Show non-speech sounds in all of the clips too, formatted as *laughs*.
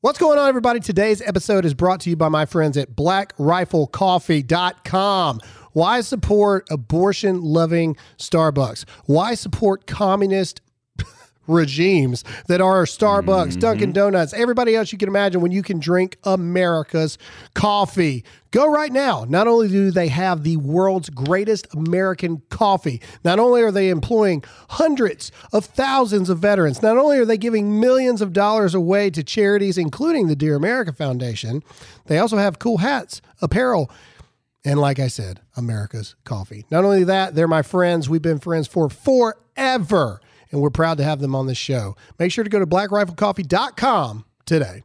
What's going on, everybody? Today's episode is brought to you by my friends at blackriflecoffee.com. Why support abortion loving Starbucks? Why support communist regimes that are Starbucks, mm-hmm. Dunkin' Donuts, everybody else you can imagine when you can drink America's coffee. Go right now. Not only do they have the world's greatest American coffee, not only are they employing hundreds of thousands of veterans, not only are they giving millions of dollars away to charities, including the Dear America Foundation, they also have cool hats, apparel, and like I said, America's coffee. Not only that, they're my friends. We've been friends for forever, and we're proud to have them on this show. Make sure to go to blackriflecoffee.com today.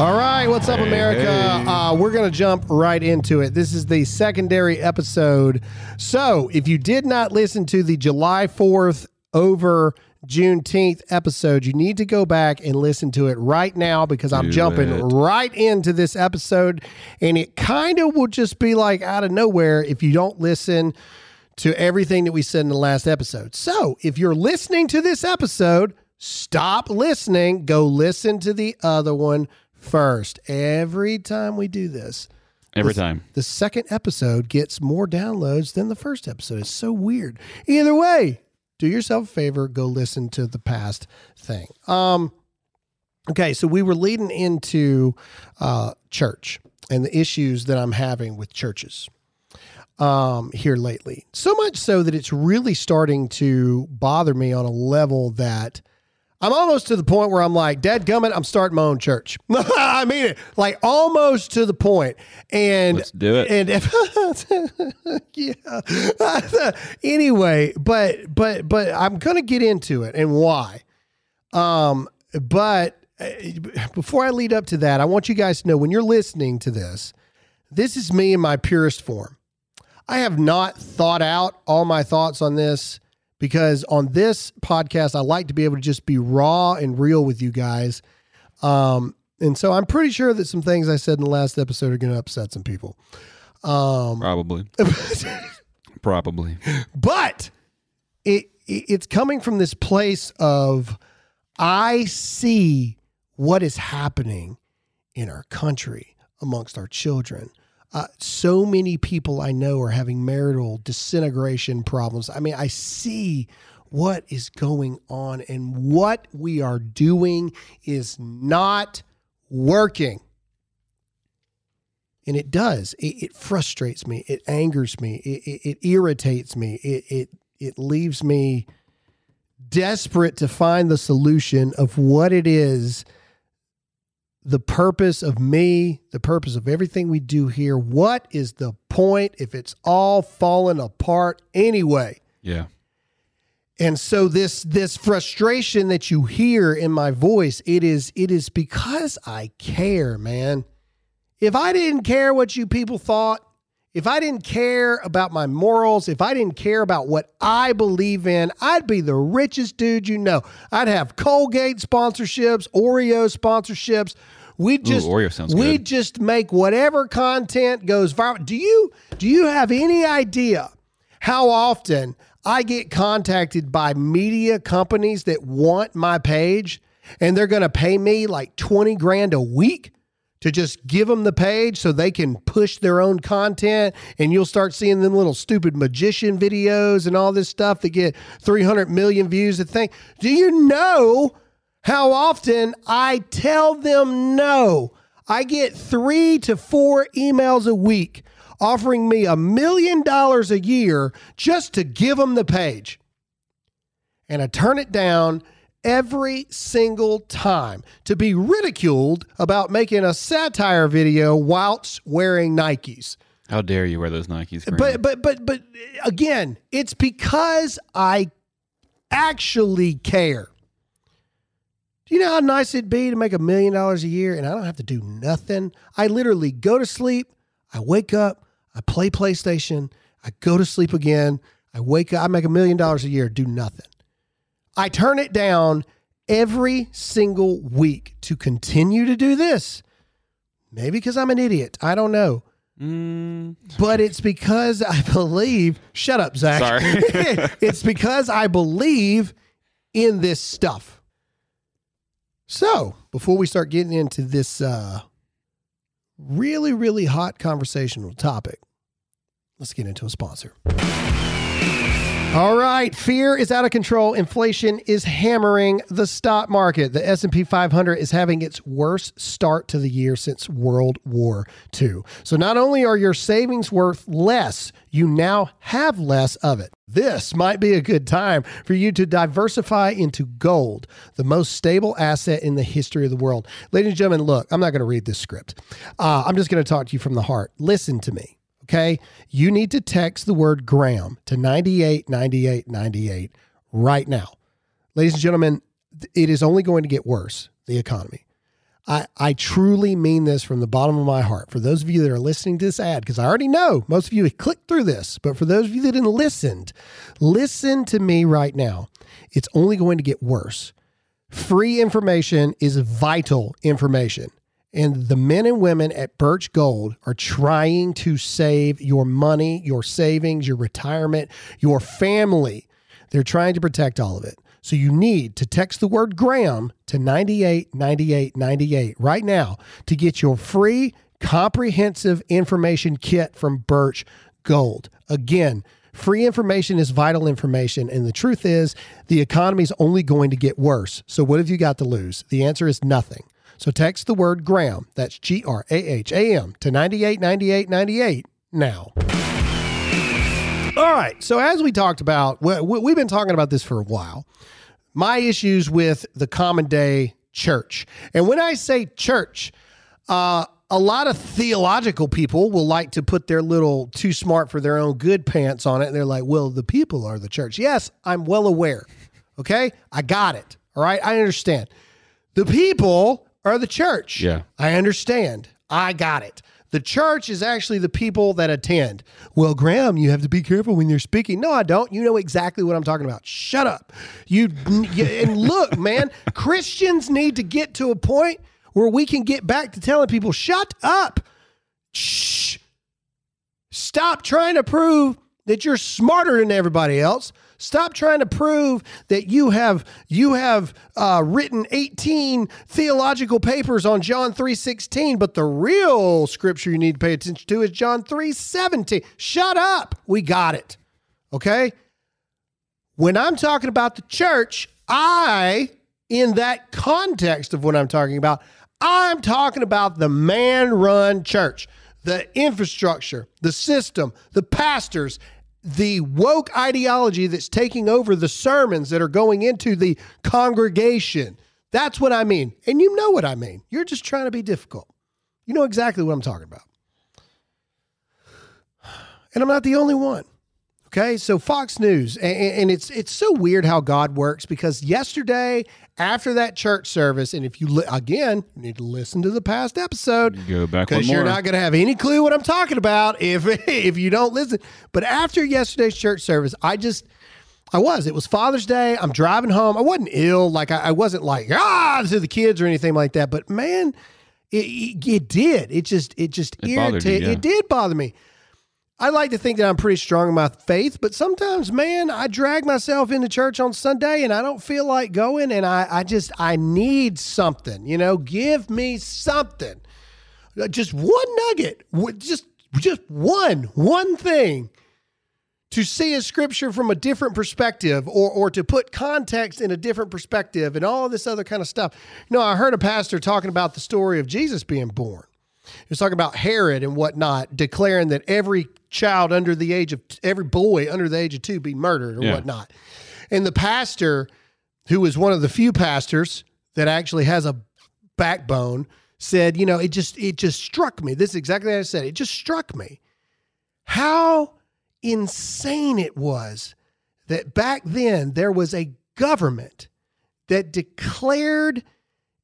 All right, what's up, Hey, America? hey. Uh, we're going to jump right into it. This is the secondary episode. So, if you did not listen to the July 4th over Juneteenth episode, you need to go back and listen to it right now because I'm Do jumping it. right into this episode. And it kind of will just be like out of nowhere if you don't listen to everything that we said in the last episode. So, if you're listening to this episode, stop listening, go listen to the other one first. Every time we do this, Every time. the second episode gets more downloads than the first episode. It's so weird. Either way, do yourself a favor, go listen to the past thing. Um okay, so we were leading into uh church and the issues that I'm having with churches um here lately. So much so that it's really starting to bother me on a level that I'm almost to the point where I'm like, Dad gummit, I'm starting my own church. *laughs* I mean it, like almost to the point. And Let's do it. and if, *laughs* yeah. *laughs* anyway, but but but I'm gonna get into it and why. Um, but uh, before I lead up to that, I want you guys to know when you're listening to this, this is me in my purest form. I have not thought out all my thoughts on this because on this podcast, I like to be able to just be raw and real with you guys. Um, and so I'm pretty sure that some things I said in the last episode are going to upset some people. Um, Probably. *laughs* Probably. but it, it it's coming from this place of I see what is happening in our country amongst our children. Uh, so many people I know are having marital disintegration problems. I mean, I see what is going on, and what we are doing is not working. And it does. It, it frustrates me. It angers me. It, it, it irritates me. It, it it leaves me desperate to find the solution of what it is the purpose of me, the purpose of everything we do here. What is the point if it's all falling apart anyway? Yeah. And so this this frustration that you hear in my voice, it is it is because I care, man. If I didn't care what you people thought, if I didn't care about my morals, if I didn't care about what I believe in, I'd be the richest dude you know. I'd have Colgate sponsorships, Oreo sponsorships. We'd just Oreo sounds we'd good. just make whatever content goes viral. Do you do you have any idea how often I get contacted by media companies that want my page and they're going to pay me like 20 grand a week to just give them the page so they can push their own content and you'll start seeing them little stupid magician videos and all this stuff that get 300 million views a thing. Do you know how often I tell them no? I get 3 to 4 emails a week offering me a million dollars a year just to give them the page. And I turn it down every single time to be ridiculed about making a satire video whilst wearing Nikes. How dare you wear those Nikes? But but but but again, it's because I actually care. Do you know how nice it'd be to make a million dollars a year and I don't have to do nothing? I literally go to sleep, I wake up, I play PlayStation, I go to sleep again, I wake up, I make a million dollars a year, do nothing. I turn it down every single week to continue to do this. Maybe because I'm an idiot. I don't know. Mm, But it's because I believe, shut up, Zach. Sorry. *laughs* it's because I believe in this stuff. So, before we start getting into this uh, really, really hot conversational topic, let's get into a sponsor. All right, fear is out of control. Inflation is hammering the stock market. The S&P 500 is having its worst start to the year since World War II. So not only are your savings worth less, you now have less of it. This might be a good time for you to diversify into gold, the most stable asset in the history of the world. Ladies and gentlemen, look, I'm not going to read this script. Uh, I'm just going to talk to you from the heart. Listen to me okay? You need to text the word Graham to 989898 right now. Ladies and gentlemen, it is only going to get worse, the economy. I, I truly mean this from the bottom of my heart. For those of you that are listening to this ad, because I already know most of you have clicked through this, but for those of you that didn't listen, listen to me right now. It's only going to get worse. Free information is vital information. And the men and women at Birch Gold are trying to save your money, your savings, your retirement, your family. They're trying to protect all of it. So you need to text the word Graham to 989898 right now to get your free comprehensive information kit from Birch Gold. Again, free information is vital information. And the truth is, the economy is only going to get worse. So what have you got to lose? The answer is nothing. So text the word Graham, that's G R A H A M, to 989898 now. All right. So, as we talked about, we- we- we've been talking about this for a while. My issues with the common day church. And when I say church, uh, a lot of theological people will like to put their little too smart for their own good pants on it. And they're like, well, the people are the church. Yes, I'm well aware. Okay. I got it. All right. I understand. The people are the church. Yeah. I understand. I got it. The church is actually the people that attend. Well, Graham, you have to be careful when you're speaking. No, I don't. You know exactly what I'm talking about. Shut up. You, you and look, *laughs* man, Christians need to get to a point where we can get back to telling people, shut up. Shh. Stop trying to prove that you're smarter than everybody else. Stop trying to prove that you have you have uh, written 18 theological papers on John 3:16, but the real scripture you need to pay attention to is John 3:17. Shut up. We got it. Okay? When I'm talking about the church, I in that context of what I'm talking about, I'm talking about the man-run church the infrastructure, the system, the pastors, the woke ideology that's taking over the sermons that are going into the congregation. That's what I mean. And you know what I mean. You're just trying to be difficult. You know exactly what I'm talking about. And I'm not the only one. Okay, so Fox News, and, and it's it's so weird how God works because yesterday after that church service, and if you li- again you need to listen to the past episode, Go back because you're not going to have any clue what I'm talking about if *laughs* if you don't listen. But after yesterday's church service, I just I was. It was Father's Day. I'm driving home. I wasn't ill. Like I, I wasn't like ah to the kids or anything like that. But man, it, it, it did. It just it just It irritated. yeah. It did bother me. I like to think that I'm pretty strong in my faith, but sometimes, man, I drag myself into church on Sunday and I don't feel like going, and I, I just I need something. You know, give me something. Uh, just one nugget just just one one thing to see a scripture from a different perspective or or to put context in a different perspective and all this other kind of stuff. You know i heard a pastor talking about the story of jesus being born. He was talking about herod and whatnot declaring that every child under the age of every boy under the age of two be murdered or Yeah. whatnot. And the pastor who was one of the few pastors that actually has a backbone said you know it just it just struck me. This is exactly what i said it just struck me how insane it was that back then there was a government that declared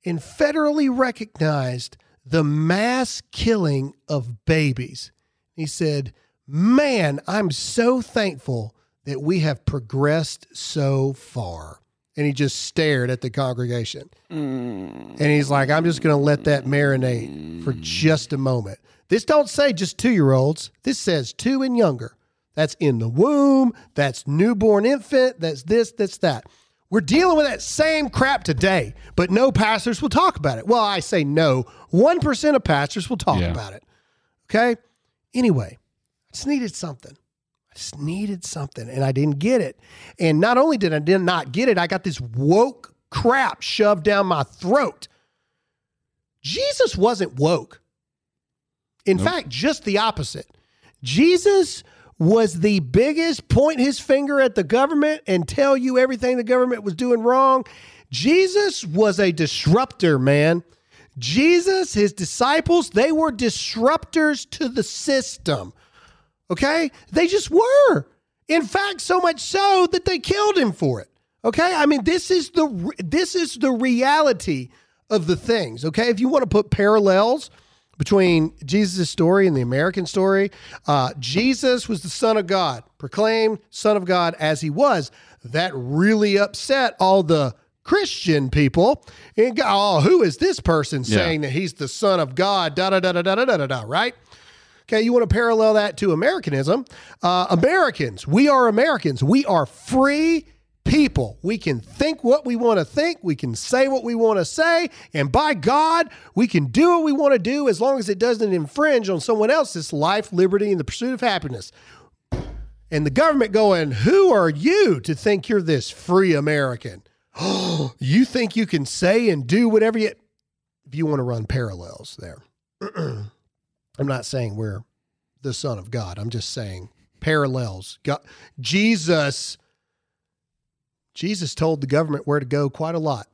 and federally recognized the mass killing of babies. He said, Man, I'm so thankful that we have progressed so far. And he just stared at the congregation. Mm. And he's like, I'm just going to let that marinate for just a moment. This don't say just two year olds. This says two and younger. That's in the womb. That's newborn infant. That's this, that's that. We're dealing with that same crap today, but no pastors will talk about it. Well, I say no. 1% of pastors will talk Yeah. about it. Okay. Anyway, I just needed something. I just needed something and I didn't get it. And not only did I did not get it, I got this woke crap shoved down my throat. Jesus wasn't woke. In Nope. fact, just the opposite. Jesus was the biggest point his finger at the government and tell you everything the government was doing wrong. Jesus was a disruptor, man. Jesus, his disciples, they were disruptors to the system. Okay? They just were. In fact, so much so that they killed him for it. Okay? I mean, this is the this is the reality of the things. Okay? If you want to put parallels between Jesus' story and the American story, uh, Jesus was the Son of God, proclaimed Son of God as he was. That really upset all the Christian people. And go, oh, who is this person Yeah. saying that he's the Son of God? Da da da da da da da. da right? Okay, you want to parallel that to Americanism. Uh, Americans, we are Americans. We are free people. We can think what we want to think. We can say what we want to say. And by God, we can do what we want to do as long as it doesn't infringe on someone else's life, liberty, and the pursuit of happiness. And the government going, Who are you to think you're this free American? *gasps* you think you can say and do whatever you. If you want to run parallels there. *clears throat* I'm not saying we're the Son of God. I'm just saying parallels. God, Jesus, Jesus told the government where to go quite a lot.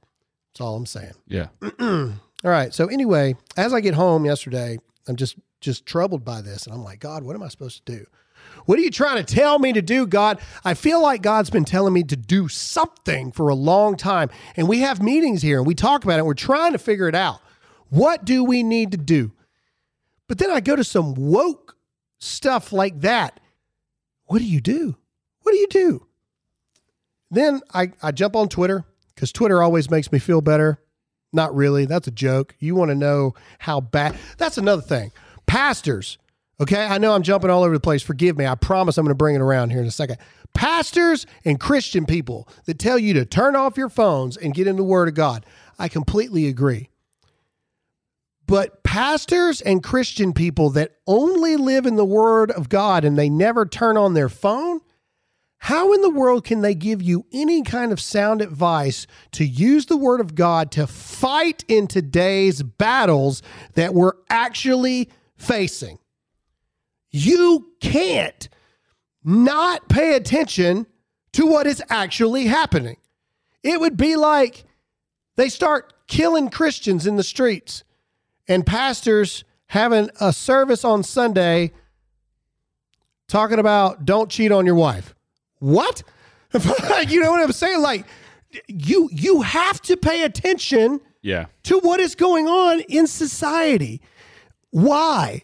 That's all I'm saying. *clears throat* Yeah. all right. So anyway, as I get home yesterday, I'm just just troubled by this, and I'm like, God, what am I supposed to do? What are you trying to tell me to do, God? I feel like God's been telling me to do something for a long time. And we have meetings here and we talk about it. And we're trying to figure it out. What do we need to do? But then I go to some woke stuff like that. What do you do? What do you do? Then I, I jump on Twitter because Twitter always makes me feel better. Not really. That's a joke. You want to know how bad. That's another thing. Pastors, okay? I know I'm jumping all over the place. Forgive me. I promise I'm going to bring it around here in a second. Pastors and Christian people that tell you to turn off your phones and get in the Word of God. I completely agree. But pastors and Christian people that only live in the Word of God and they never turn on their phone, how in the world can they give you any kind of sound advice to use the Word of God to fight in today's battles that we're actually facing? You can't not pay attention to what is actually happening. It would be like they start killing Christians in the streets and pastors having a service on Sunday talking about don't cheat on your wife. What? *laughs* you know what I'm saying? Like you you have to pay attention Yeah. to what is going on in society. Why?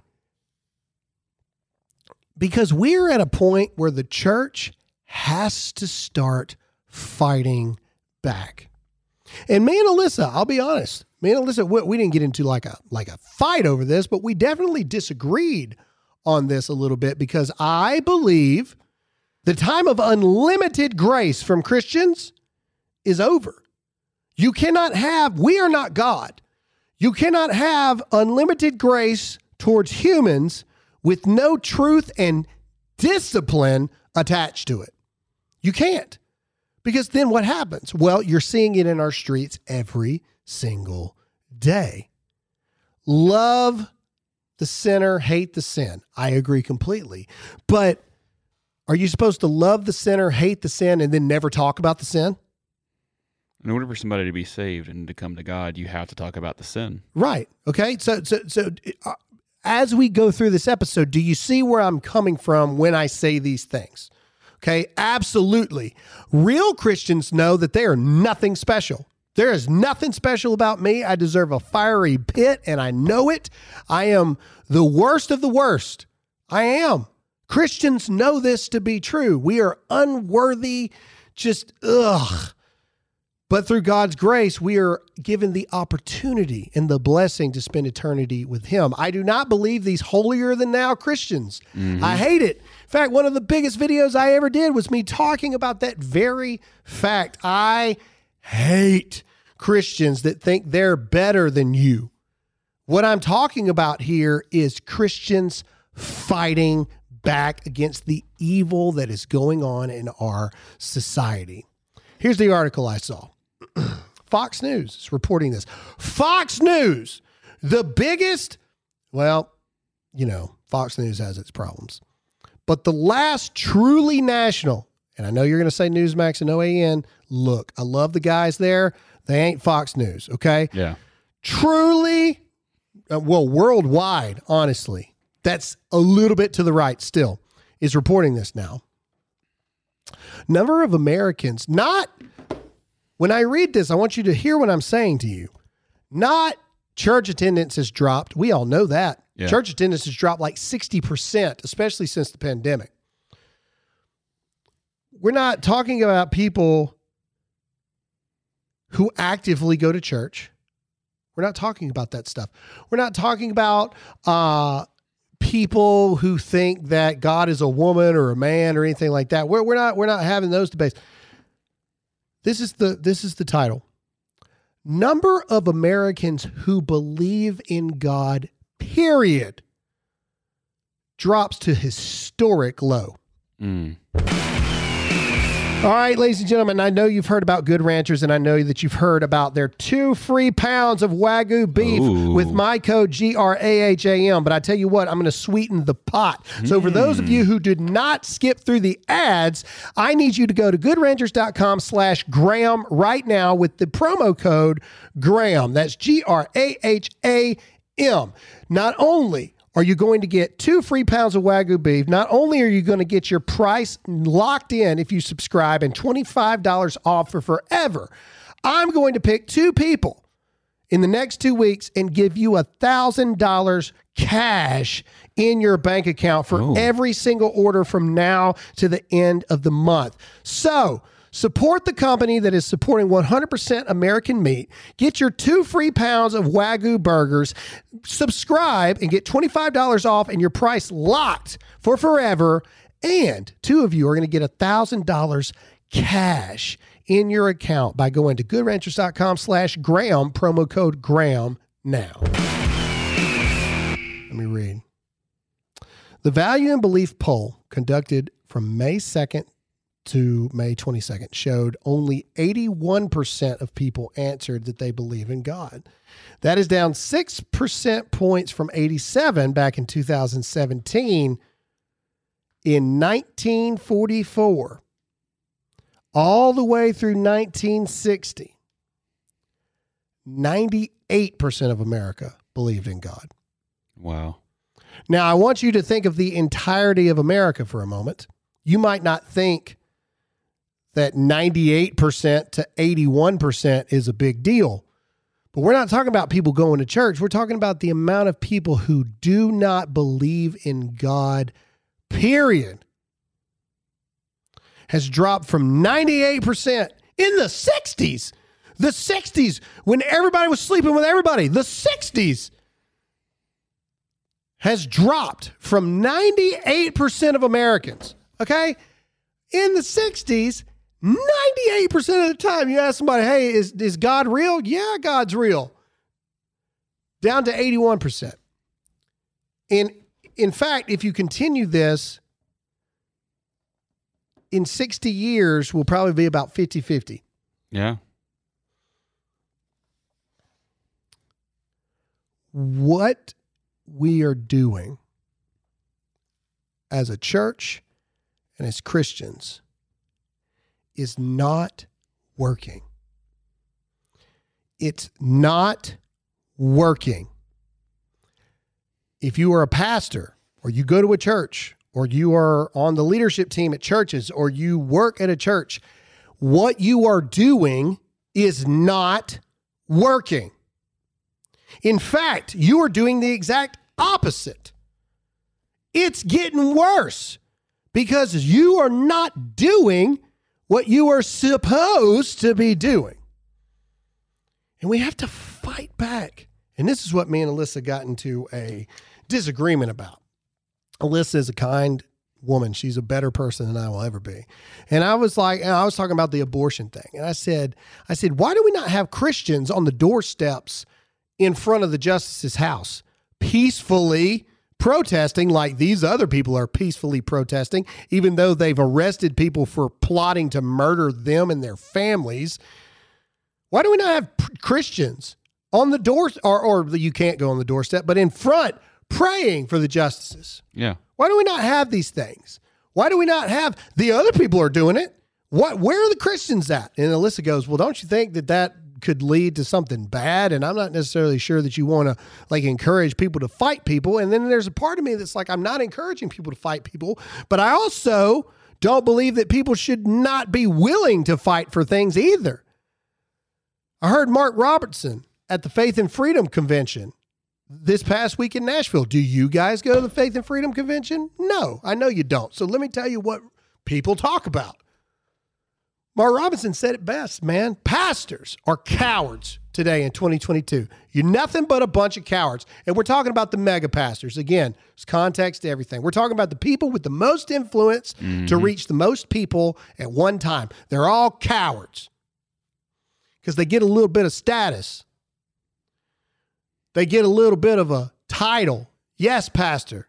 Because we're at a point where the church has to start fighting back. And me and Alyssa, I'll be honest, and Alyssa, we, we didn't get into like a like a fight over this, but we definitely disagreed on this a little bit because I believe the time of unlimited grace from Christians is over. You cannot have, we are not God. You cannot have unlimited grace towards humans with no truth and discipline attached to it. You can't. Because then what happens? Well, you're seeing it in our streets every single day. Love the sinner, hate the sin. I agree completely. But are you supposed to love the sinner, hate the sin, and then never talk about the sin? In order for somebody to be saved and to come to God, you have to talk about the sin. Right. Okay. So, so, so, uh, as we go through this episode, do you see where I'm coming from when I say these things? Okay. Absolutely. Real Christians know that they are nothing special. There is nothing special about me. I deserve a fiery pit and I know it. I am the worst of the worst. I am. Christians know this to be true. We are unworthy, just ugh. But through God's grace, we are given the opportunity and the blessing to spend eternity with Him. I do not believe these holier than thou Christians. Mm-hmm. I hate it. In fact, one of the biggest videos I ever did was me talking about that very fact. I hate Christians that think they're better than you. What I'm talking about here is Christians fighting back against the evil that is going on in our society. Here's the article I saw. *clears throat* Fox News is reporting this. Fox News, the biggest, well, you know, Fox News has its problems. But the last truly national, and I know you're going to say Newsmax and OAN, look, I love the guys there. They ain't Fox News, okay? Yeah. truly, uh, well, worldwide, honestly, that's a little bit to the right still, is reporting this now. Number of Americans, not when I read this, I want you to hear what I'm saying to you. Not church attendance has dropped. We all know that. Yeah. Church attendance has dropped like 60%, especially since the pandemic. We're not talking about people who actively go to church. We're not talking about that stuff. We're not talking about uh, people who think that God is a woman or a man or anything like that. We're, we're not we're not having those debates. This is the this is the title. Number of Americans who believe in God, period, drops to historic low. Mm. All right, ladies and gentlemen, I know you've heard about Good Ranchers, and I know that you've heard about their two free pounds of Wagyu beef Ooh. with my code GRAHAM. But I tell you what, I'm going to sweeten the pot. So for those of you who did not skip through the ads, I need you to go to goodranchers.com slash Graham right now with the promo code Graham. That's G R A H A M. Not only are you going to get two free pounds of Wagyu beef, not only are you going to get your price locked in if you subscribe and $25 off for forever, I'm going to pick two people in the next two weeks and give you a thousand dollars cash in your bank account for Oh. every single order from now to the end of the month. So support the company that is supporting 100% American meat. Get your two free pounds of Wagyu burgers. Subscribe and get $25 off and your price locked for forever. And two of you are going to get a thousand dollars cash in your account by going to goodranchers.com slash Graham, promo code Graham now. Let me read. The Value and Belief poll conducted from May 2nd to May 22nd showed only 81% of people answered that they believe in God. That is down 6% points from 87 back in 2017. In 1944, all the way through 1960, 98% of America believed in God. Wow. Now, I want you to think of the entirety of America for a moment. You might not think that 98% to 81% is a big deal, but we're not talking about people going to church. We're talking about the amount of people who do not believe in God, period, has dropped from 98% in the 60s. The 60s, when everybody was sleeping with everybody, the 60s has dropped from 98% of Americans, okay? In the 60s, 98% of the time you ask somebody, hey, is, is God real? Yeah, God's real. Down to 81%. And in fact, if you continue this, in 60 years, we'll probably be about 50 50. Yeah. what we are doing as a church and as Christians is not working. It's not working. If you are a pastor or you go to a church or you are on the leadership team at churches or you work at a church, what you are doing is not working. In fact, you are doing the exact opposite. It's getting worse because you are not doing what you are supposed to be doing. And we have to fight back. And this is what me and Alyssa got into a disagreement about. Alyssa is a kind woman. She's a better person than I will ever be. And I was like, I was talking about the abortion thing. And I said, I said, why do we not have Christians on the doorsteps in front of the justice's house peacefully protesting like these other people are peacefully protesting, even though they've arrested people for plotting to murder them and their families? Why do we not have Christians on the door, or, or you can't go on the doorstep, but in front praying for the justices? Yeah. Why do we not have these things? Why do we not have the other people are doing it? What? Where are the Christians at? And Alyssa goes, well, don't you think that that could lead to something bad? And I'm not necessarily sure that you want to like encourage people to fight people. And then there's a part of me that's like, I'm not encouraging people to fight people, but I also don't believe that people should not be willing to fight for things either. I heard Mark Robertson at the Faith and Freedom Convention this past week in Nashville. Do you guys go to the Faith and Freedom Convention? No, I know you don't. So let me tell you what people talk about. Mark Robinson said it best, man. Pastors are cowards today in 2022. You're nothing but a bunch of cowards. And we're talking about the mega pastors. Again, there's context to everything. We're talking about the people with the most influence to mm-hmm. reach the most people at one time. They're all cowards because they get a little bit of status they get a little bit of a title. Yes, pastor.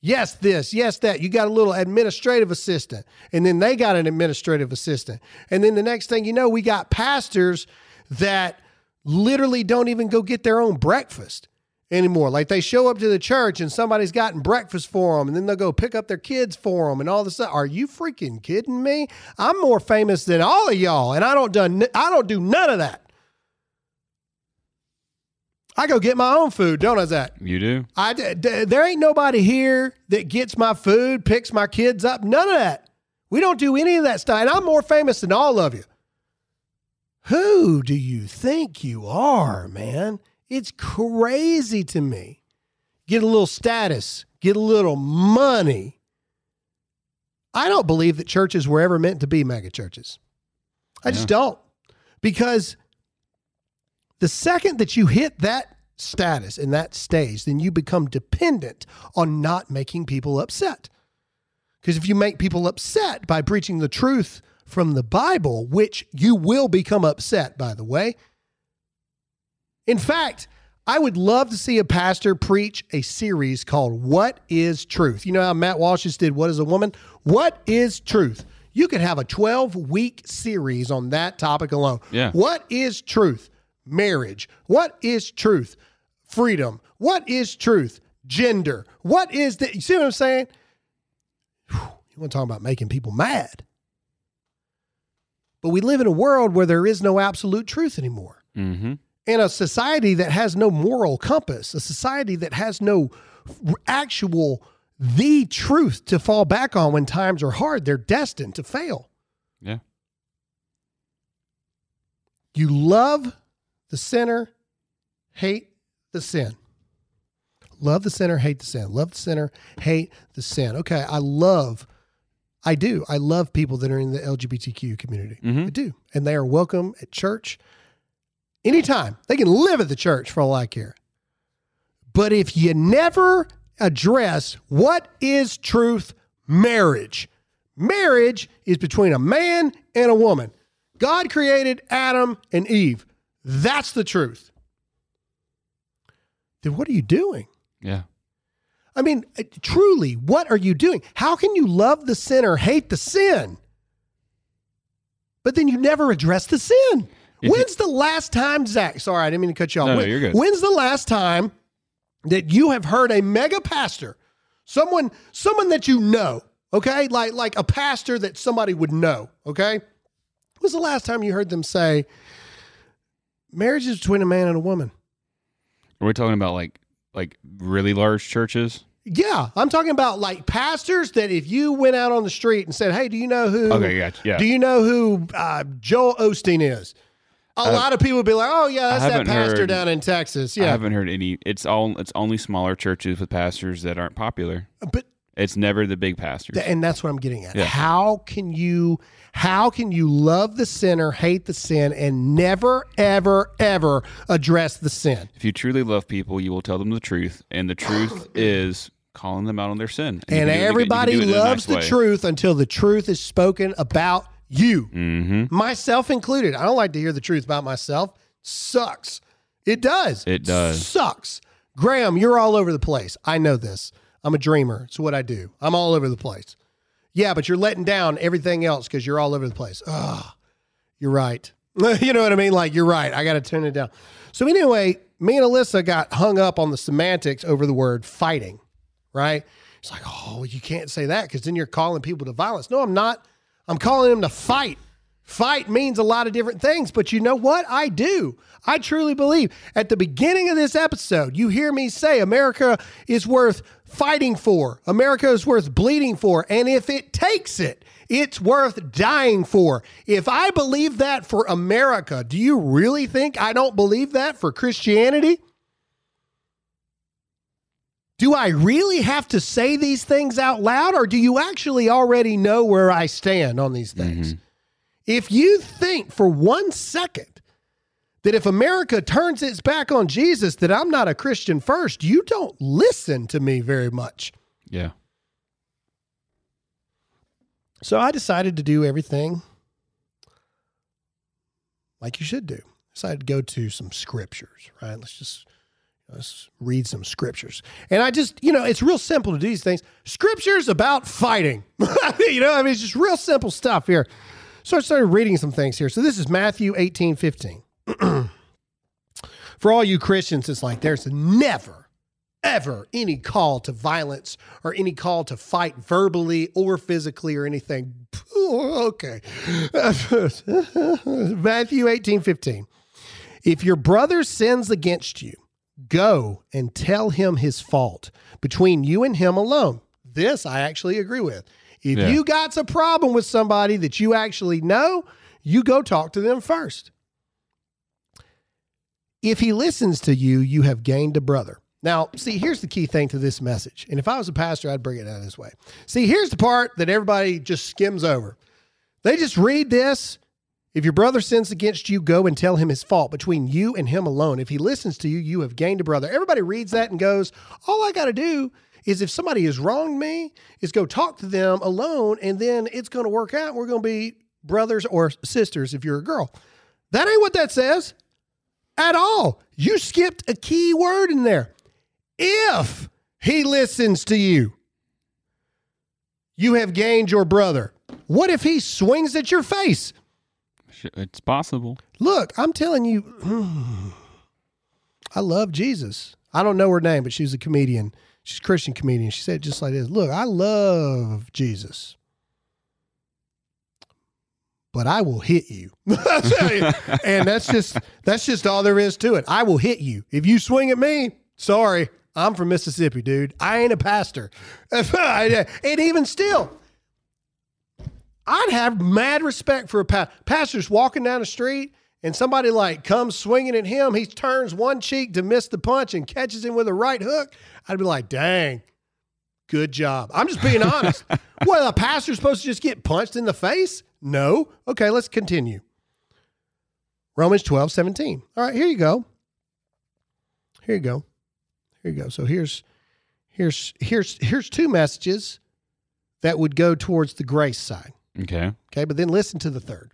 Yes, this. Yes, that. You got a little administrative assistant. And then they got an administrative assistant. And then the next thing you know, we got pastors that literally don't even go get their own breakfast anymore. Like they show up to the church and somebody's gotten breakfast for them and then they'll go pick up their kids for them and all this stuff. Are you freaking kidding me? I'm more famous than all of y'all and I don't done I don't do none of that. I go get my own food, don't I, Zach? You do? I d- there ain't nobody here that gets my food, picks my kids up. None of that. We don't do any of that stuff. And I'm more famous than all of you. Who do you think you are, man? It's crazy to me. Get a little status, get a little money. I don't believe that churches were ever meant to be mega churches. I just don't. Because the second that you hit that status and that stage, then you become dependent on not making people upset. Because if you make people upset by preaching the truth from the Bible, which you will become upset, by the way. In fact, I would love to see a pastor preach a series called What is Truth? You know how Matt Walsh just did What is a Woman? What is Truth? You could have a 12 week series on that topic alone. Yeah. What is truth? Marriage. What is truth? Freedom. What is truth? Gender. What is that? You see what I'm saying? Whew, you want to talk about making people mad. But we live in a world where there is no absolute truth anymore Mm-hmm. in a society that has no moral compass, a society that has no actual the truth to fall back on when times are hard, they're destined to fail. Yeah. You love the sinner, hate the sin. Love the sinner, hate the sin. Love the sinner, hate the sin. Okay, I love, I do. I love people that are in the LGBTQ community. Mhm. I do. And they are welcome at church anytime. They can live at the church for all I care. But if you never address what is truth marriage, marriage is between a man and a woman. God created Adam and Eve. That's the truth. Then what are you doing? Yeah. I mean, uh, truly, what are you doing? How can you love the sinner, hate the sin, but then you never address the sin? If When's the last time, Zach? Sorry, I didn't mean to cut you off. No, no, you're good. When's the last time that you have heard a mega pastor, someone, someone that you know, okay, like like a pastor that somebody would know, okay? When's the last time you heard them say, "Marriage is between a man and a woman"? Are we talking about like like really large churches? Yeah, I'm talking about like pastors that if you went out on the street and said, "Hey, do you know who? Okay, gotcha. Yeah. Do you know who uh, Joel Osteen is?" A I- lot of people would be like, "Oh yeah, that's that pastor heard- down in Texas." Yeah, I haven't heard any. It's all. It's only smaller churches with pastors that aren't popular. but It's never the big pastors. And that's what I'm getting at. Yeah. How can you how can you love the sinner, hate the sin, and never, ever, ever address the sin? if you truly love people, you will tell them the truth, and the truth *coughs* is calling them out on their sin. And you can do it- you can- you can everybody it loves nice the way. truth until the truth is spoken about you. Mhm. Myself included. I don't like to hear the truth about myself. Sucks. It does. It does. Sucks. Graham, you're all over the place. I know this. I'm a dreamer. It's what I do. I'm all over the place. Yeah, but you're letting down everything else because you're all over the place. Ugh. You're right. *laughs* you know what I mean? Like, you're right. I got to turn it down. So, anyway, me and Alyssa got hung up on the semantics over the word fighting, right? It's like, oh, you can't say that because then you're calling people to violence. No, I'm not. I'm calling them to fight. Fight means a lot of different things, but you know what? I do. I truly believe. At the beginning of this episode, you hear me say America is worth fighting for, America is worth bleeding for. And if it takes it, it's worth dying for. If I believe that for America, do you really think I don't believe that for Christianity? Do I really have to say these things out loud, or do you actually already know where I stand on these things? Mm-hmm. If you think for one second that if America turns its back on Jesus, that I'm not a Christian first, you don't listen to me very much. Yeah. So I decided to do everything like you should do. Decided to go to some scriptures, right? Let's just let's read some scriptures. And I just, you know, it's real simple to do these things. Scriptures about fighting. *laughs* you know, I mean, it's just real simple stuff here. So I started reading some things here. So this is Matthew 18, 15. *clears throat* For all you Christians, it's like there's never, ever any call to violence or any call to fight verbally or physically or anything. Okay. *laughs* Matthew 18, 15. If your brother sins against you, go and tell him his fault between you and him alone. This I actually agree with. If Yeah. you got a problem with somebody that you actually know, you go talk to them first. If he listens to you, you have gained a brother. Now, see, here's the key thing to this message. And if I was a pastor, I'd bring it out this way. See, here's the part that everybody just skims over. They just read this. If your brother sins against you, go and tell him his fault between you and him alone. If he listens to you, you have gained a brother. Everybody reads that and goes, All I got to do is if somebody has wronged me, is go talk to them alone, and then it's going to work out. We're going to be brothers or sisters if you're a girl. That ain't what that says at all. You skipped a key word in there. If he listens to you, you have gained your brother. What if he swings at your face? It's possible. Look, I'm telling you, *sighs* I love Jesus. I don't know her name, but she's a comedian. She's a Christian comedian. She said it just like this Look, I love Jesus, but I will hit you. *laughs* and that's just that's just all there is to it. I will hit you. If you swing at me, sorry. I'm from Mississippi, dude. I ain't a pastor. *laughs* and even still, I'd have mad respect for a pa- pastor's walking down the street and somebody like comes swinging at him. He turns one cheek to miss the punch and catches him with a right hook. I'd be like, dang, good job. I'm just being honest. *laughs* well, a pastor's supposed to just get punched in the face? No. Okay, let's continue. Romans 12, 17. All right, here you go. Here you go. Here you go. So here's here's here's here's two messages that would go towards the grace side. Okay. Okay, but then listen to the third.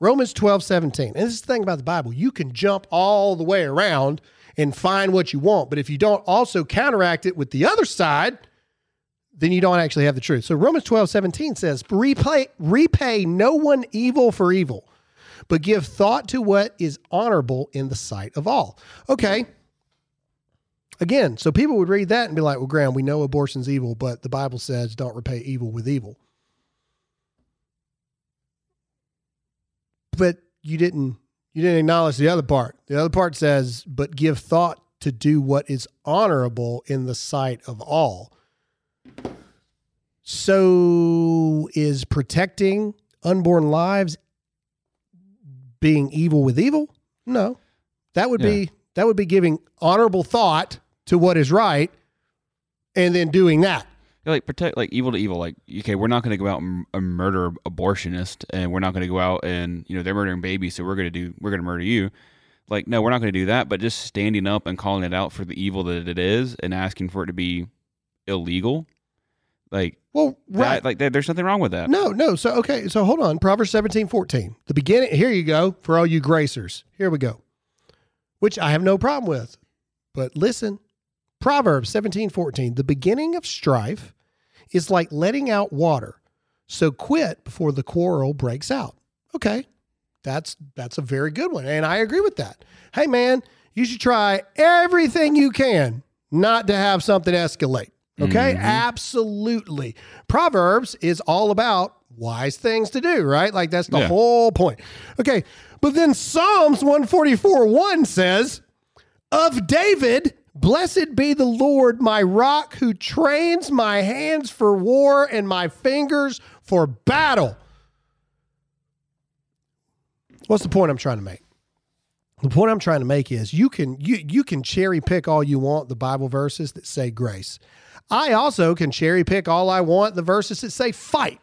Romans 12, 17. And this is the thing about the Bible. You can jump all the way around and find what you want. But if you don't also counteract it with the other side, then you don't actually have the truth. So Romans 12, 17 says, repay, repay no one evil for evil, but give thought to what is honorable in the sight of all. Okay. Again, so people would read that and be like, well, Graham, we know abortion's evil, but the Bible says don't repay evil with evil. but you didn't you didn't acknowledge the other part. The other part says, "But give thought to do what is honorable in the sight of all." So is protecting unborn lives being evil with evil? No. That would be that would be giving honorable thought to what is right and then doing that. like protect like evil to evil. Like okay, we're not going to go out and, and murder abortionist, and we're not going to go out and you know they're murdering babies, so we're going to do we're going to murder you. Like no, we're not going to do that. But just standing up and calling it out for the evil that it is, and asking for it to be illegal, like Well, right. that, like there- there's nothing wrong with that. No, no. So okay, so hold on. Proverbs 17, 14. The beginning here you go for all you gracers. Here we go. Which I have no problem with. But listen. Proverbs 17, 14. The beginning of strife is like letting out water. So quit before the quarrel breaks out. Okay. That's that's a very good one. And I agree with that. Hey man, you should try everything you can not to have something escalate. Okay? Mm-hmm. Absolutely. Proverbs is all about wise things to do, right? Like that's the Yeah. whole point. Okay. But then Psalms 144 1 says, Of David, blessed be the Lord, my rock, who trains my hands for war and my fingers for battle. What's the point I'm trying to make? The point I'm trying to make is you can you you can cherry pick all you want the Bible verses that say grace. I also can cherry pick all I want the verses that say fight.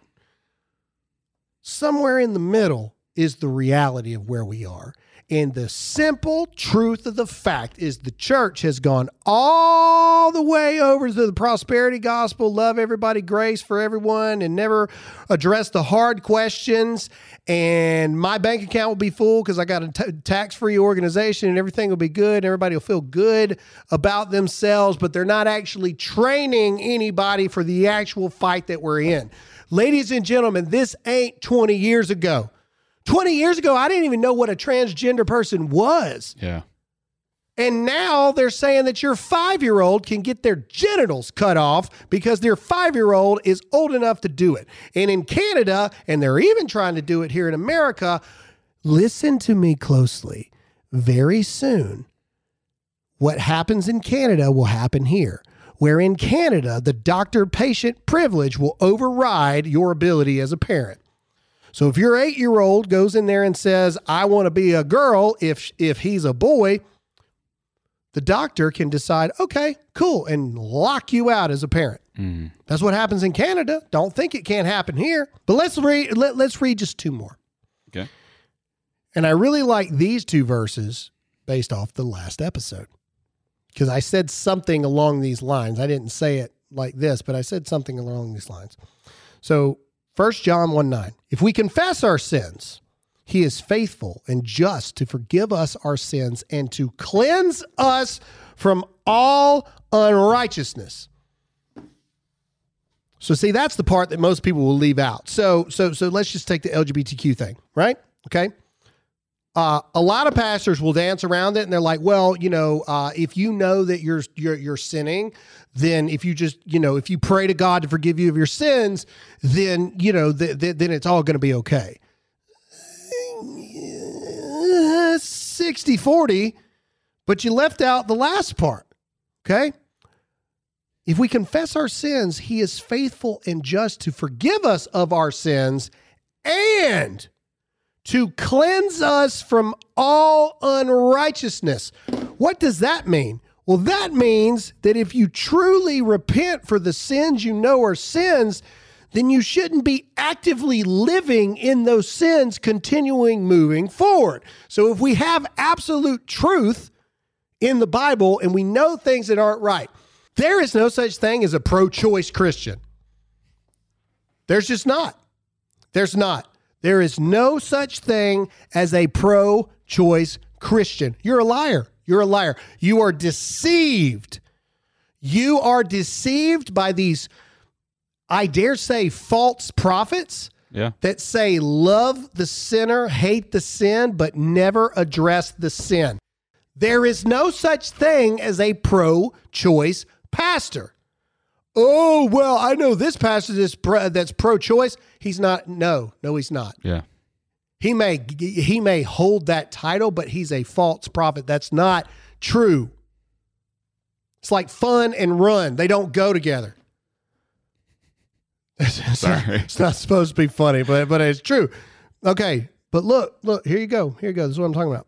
Somewhere in the middle is the reality of where we are. And the simple truth of the fact is the church has gone all the way over to the prosperity gospel, love everybody, grace for everyone, and never address the hard questions. And my bank account will be full because I got a t- tax free organization and everything will be good. And everybody will feel good about themselves, but they're not actually training anybody for the actual fight that we're in. Ladies and gentlemen, this ain't 20 years ago. 20 years ago, I didn't even know what a transgender person was. Yeah. And now they're saying that your five year old can get their genitals cut off because their five year old is old enough to do it. And in Canada, and they're even trying to do it here in America, listen to me closely. Very soon, what happens in Canada will happen here. Where in Canada, the doctor patient privilege will override your ability as a parent. So if your eight year old goes in there and says, I want to be a girl if if he's a boy, the doctor can decide, okay, cool, and lock you out as a parent. Mm. That's what happens in Canada. Don't think it can't happen here. But let's read let, let's read just two more. Okay. And I really like these two verses based off the last episode. Because I said something along these lines. I didn't say it like this, but I said something along these lines. So 1 John 1 9. If we confess our sins, he is faithful and just to forgive us our sins and to cleanse us from all unrighteousness. So see, that's the part that most people will leave out. So so so let's just take the LGBTQ thing, right? Okay. Uh, a lot of pastors will dance around it, and they're like, "Well, you know, uh, if you know that you're you're you're sinning, then if you just you know if you pray to God to forgive you of your sins, then you know th- th- then it's all going to be okay." 60 40, but you left out the last part. Okay. If we confess our sins, he is faithful and just to forgive us of our sins and to cleanse us from all unrighteousness. What does that mean? Well, that means that if you truly repent for the sins you know are sins, then you shouldn't be actively living in those sins, continuing moving forward. So if we have absolute truth in the Bible and we know things that aren't right, there is no such thing as a pro choice Christian. There's just not. There's not. There is no such thing as a pro choice Christian. You're a liar. You're a liar. You are deceived. You are deceived by these, I dare say, false prophets Yeah. that say, love the sinner, hate the sin, but never address the sin. There is no such thing as a pro choice pastor. Oh, well, I know this pastor that's pro, that's pro choice. He's not. No, no, he's not. Yeah. He may he may hold that title, but he's a false prophet. That's not true. It's like fun and run. They don't go together. *laughs* It's not- Sorry. it's not supposed to be funny, but but it's true. Okay, but look, look, here you go. Here you go. This is what I'm talking about.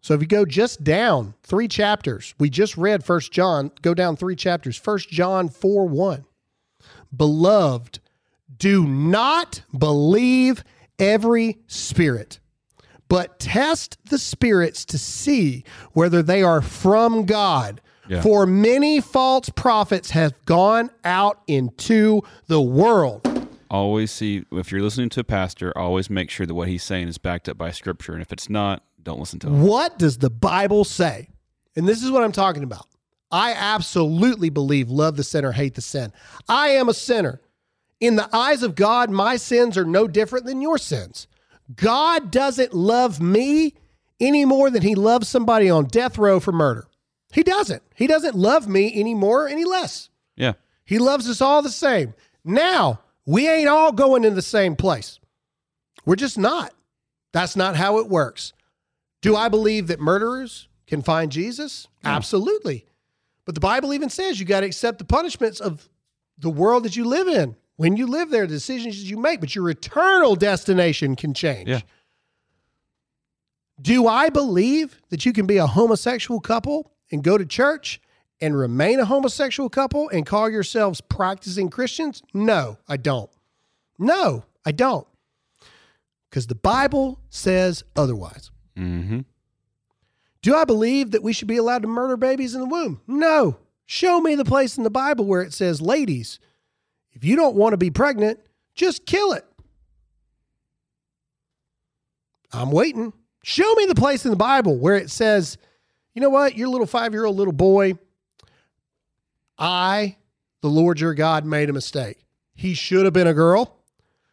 So if you go just down three chapters, we just read First John, go down three chapters. First John 4 1. Beloved, do not believe every spirit, but test the spirits to see whether they are from God. Yeah. For many false prophets have gone out into the world. Always see if you're listening to a pastor, always make sure that what he's saying is backed up by scripture. And if it's not, don't listen to him. What does the Bible say? And this is what I'm talking about. I absolutely believe love the sinner, hate the sin. I am a sinner. In the eyes of God, my sins are no different than your sins. God doesn't love me any more than he loves somebody on death row for murder. He doesn't. He doesn't love me any more, any less. Yeah. He loves us all the same. Now, we ain't all going in the same place. We're just not. That's not how it works. Do I believe that murderers can find Jesus? Hmm. Absolutely. But the Bible even says you got to accept the punishments of the world that you live in. When you live there, the decisions that you make, but your eternal destination can change. Yeah. Do I believe that you can be a homosexual couple and go to church and remain a homosexual couple and call yourselves practicing Christians? No, I don't. No, I don't. Because the Bible says otherwise. Mm-hmm. Do I believe that we should be allowed to murder babies in the womb? No. Show me the place in the Bible where it says, ladies, if you don't want to be pregnant, just kill it. I'm waiting. Show me the place in the Bible where it says, you know what, your little five year old little boy, I, the Lord your God, made a mistake. He should have been a girl.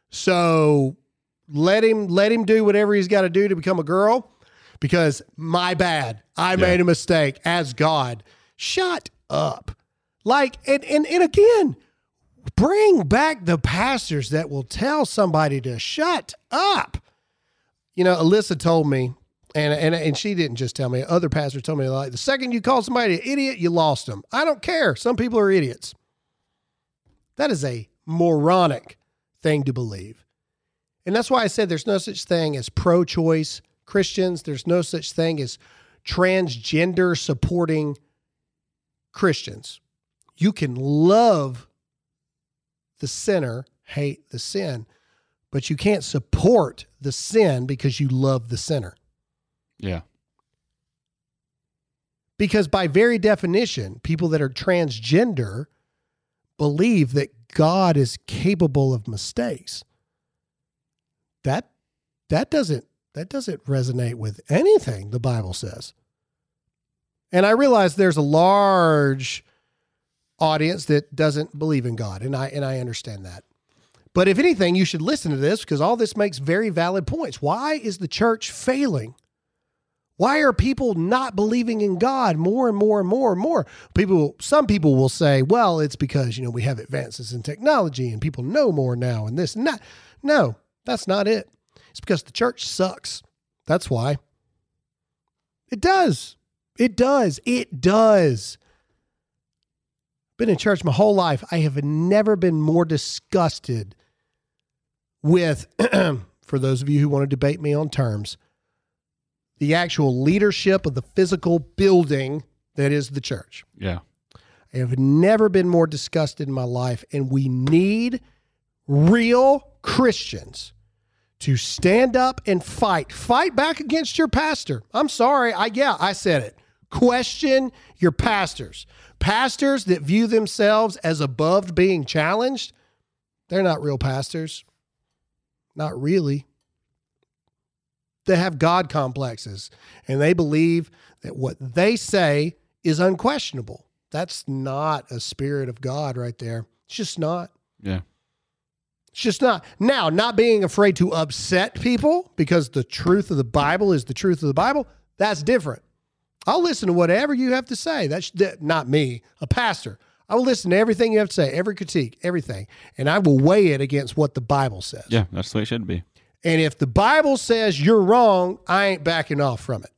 So let him let him do whatever he's got to do to become a girl because my bad. I made a mistake as God. Shut up. Like and and and again, bring back the pastors that will tell somebody to shut up. You know, Alyssa told me, and and and she didn't just tell me. Other pastors told me like the second you call somebody an idiot, you lost them. I don't care. Some people are idiots. That is a moronic thing to believe. And that's why I said there's no such thing as pro choice Christians. There's no such thing as transgender supporting Christians. You can love the sinner, hate the sin, but you can't support the sin because you love the sinner. Yeah. Because by very definition, people that are transgender believe that God is capable of mistakes. That that doesn't that doesn't resonate with anything the Bible says. And I realize there's a large audience that doesn't believe in God, and I and I understand that. But if anything, you should listen to this because all this makes very valid points. Why is the church failing? Why are people not believing in God more and more and more and more? People, some people will say, well, it's because, you know, we have advances in technology and people know more now and this and that. No, that's not it. It's because the church sucks. That's why. It does. It does. It does. Been in church my whole life. I have never been more disgusted with, *clears throat* for those of you who want to debate me on terms, the actual leadership of the physical building that is the church. Yeah. I have never been more disgusted in my life, and we need real Christians to stand up and fight. Fight back against your pastor. I'm sorry. I yeah, I said it. Question your pastors. Pastors that view themselves as above being challenged, they're not real pastors. Not really. They have God complexes and they believe that what they say is unquestionable. That's not a spirit of God right there. It's just not. Yeah. It's just not. Now, not being afraid to upset people because the truth of the Bible is the truth of the Bible, that's different. I'll listen to whatever you have to say. That's that, not me, a pastor. I will listen to everything you have to say, every critique, everything, and I will weigh it against what the Bible says. Yeah. That's the way it should be. And if the Bible says you're wrong, I ain't backing off from it.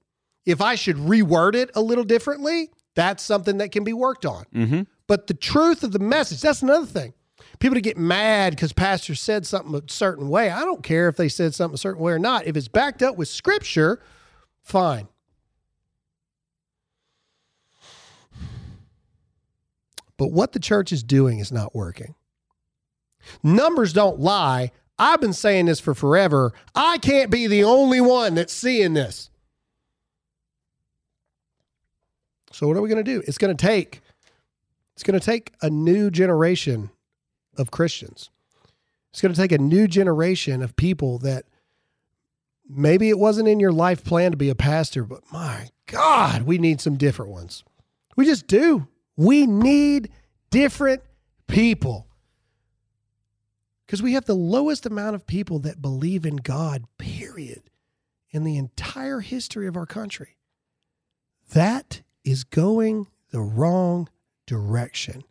If I should reword it a little differently, that's something that can be worked on. Mm-hmm. But the truth of the message, that's another thing people to get mad because pastor said something a certain way. I don't care if they said something a certain way or not. If it's backed up with scripture, fine. But what the church is doing is not working. Numbers don't lie. I've been saying this for forever. I can't be the only one that's seeing this. So what are we going to do? It's going to take it's going to take a new generation of Christians. It's going to take a new generation of people that maybe it wasn't in your life plan to be a pastor, but my God, we need some different ones. We just do. We need different people. Because we have the lowest amount of people that believe in God, period, in the entire history of our country. That is going the wrong direction.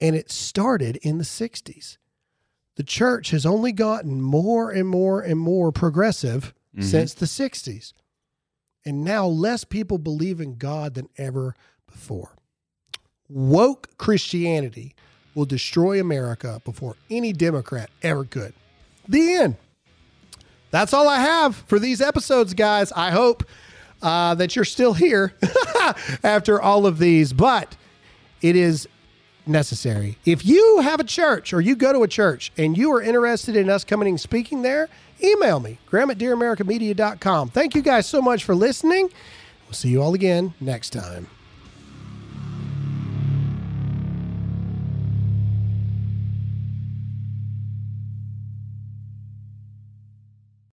And it started in the 60s. The church has only gotten more and more and more progressive Mhm. since the 60s. And now less people believe in God than ever before. Woke Christianity will destroy America before any Democrat ever could. The end. That's all I have for these episodes, guys. I hope uh, that you're still here *laughs* after all of these, but it is necessary. If you have a church or you go to a church and you are interested in us coming and speaking there, email me, graham at dearamericamedia.com. Thank you guys so much for listening. We'll see you all again next time.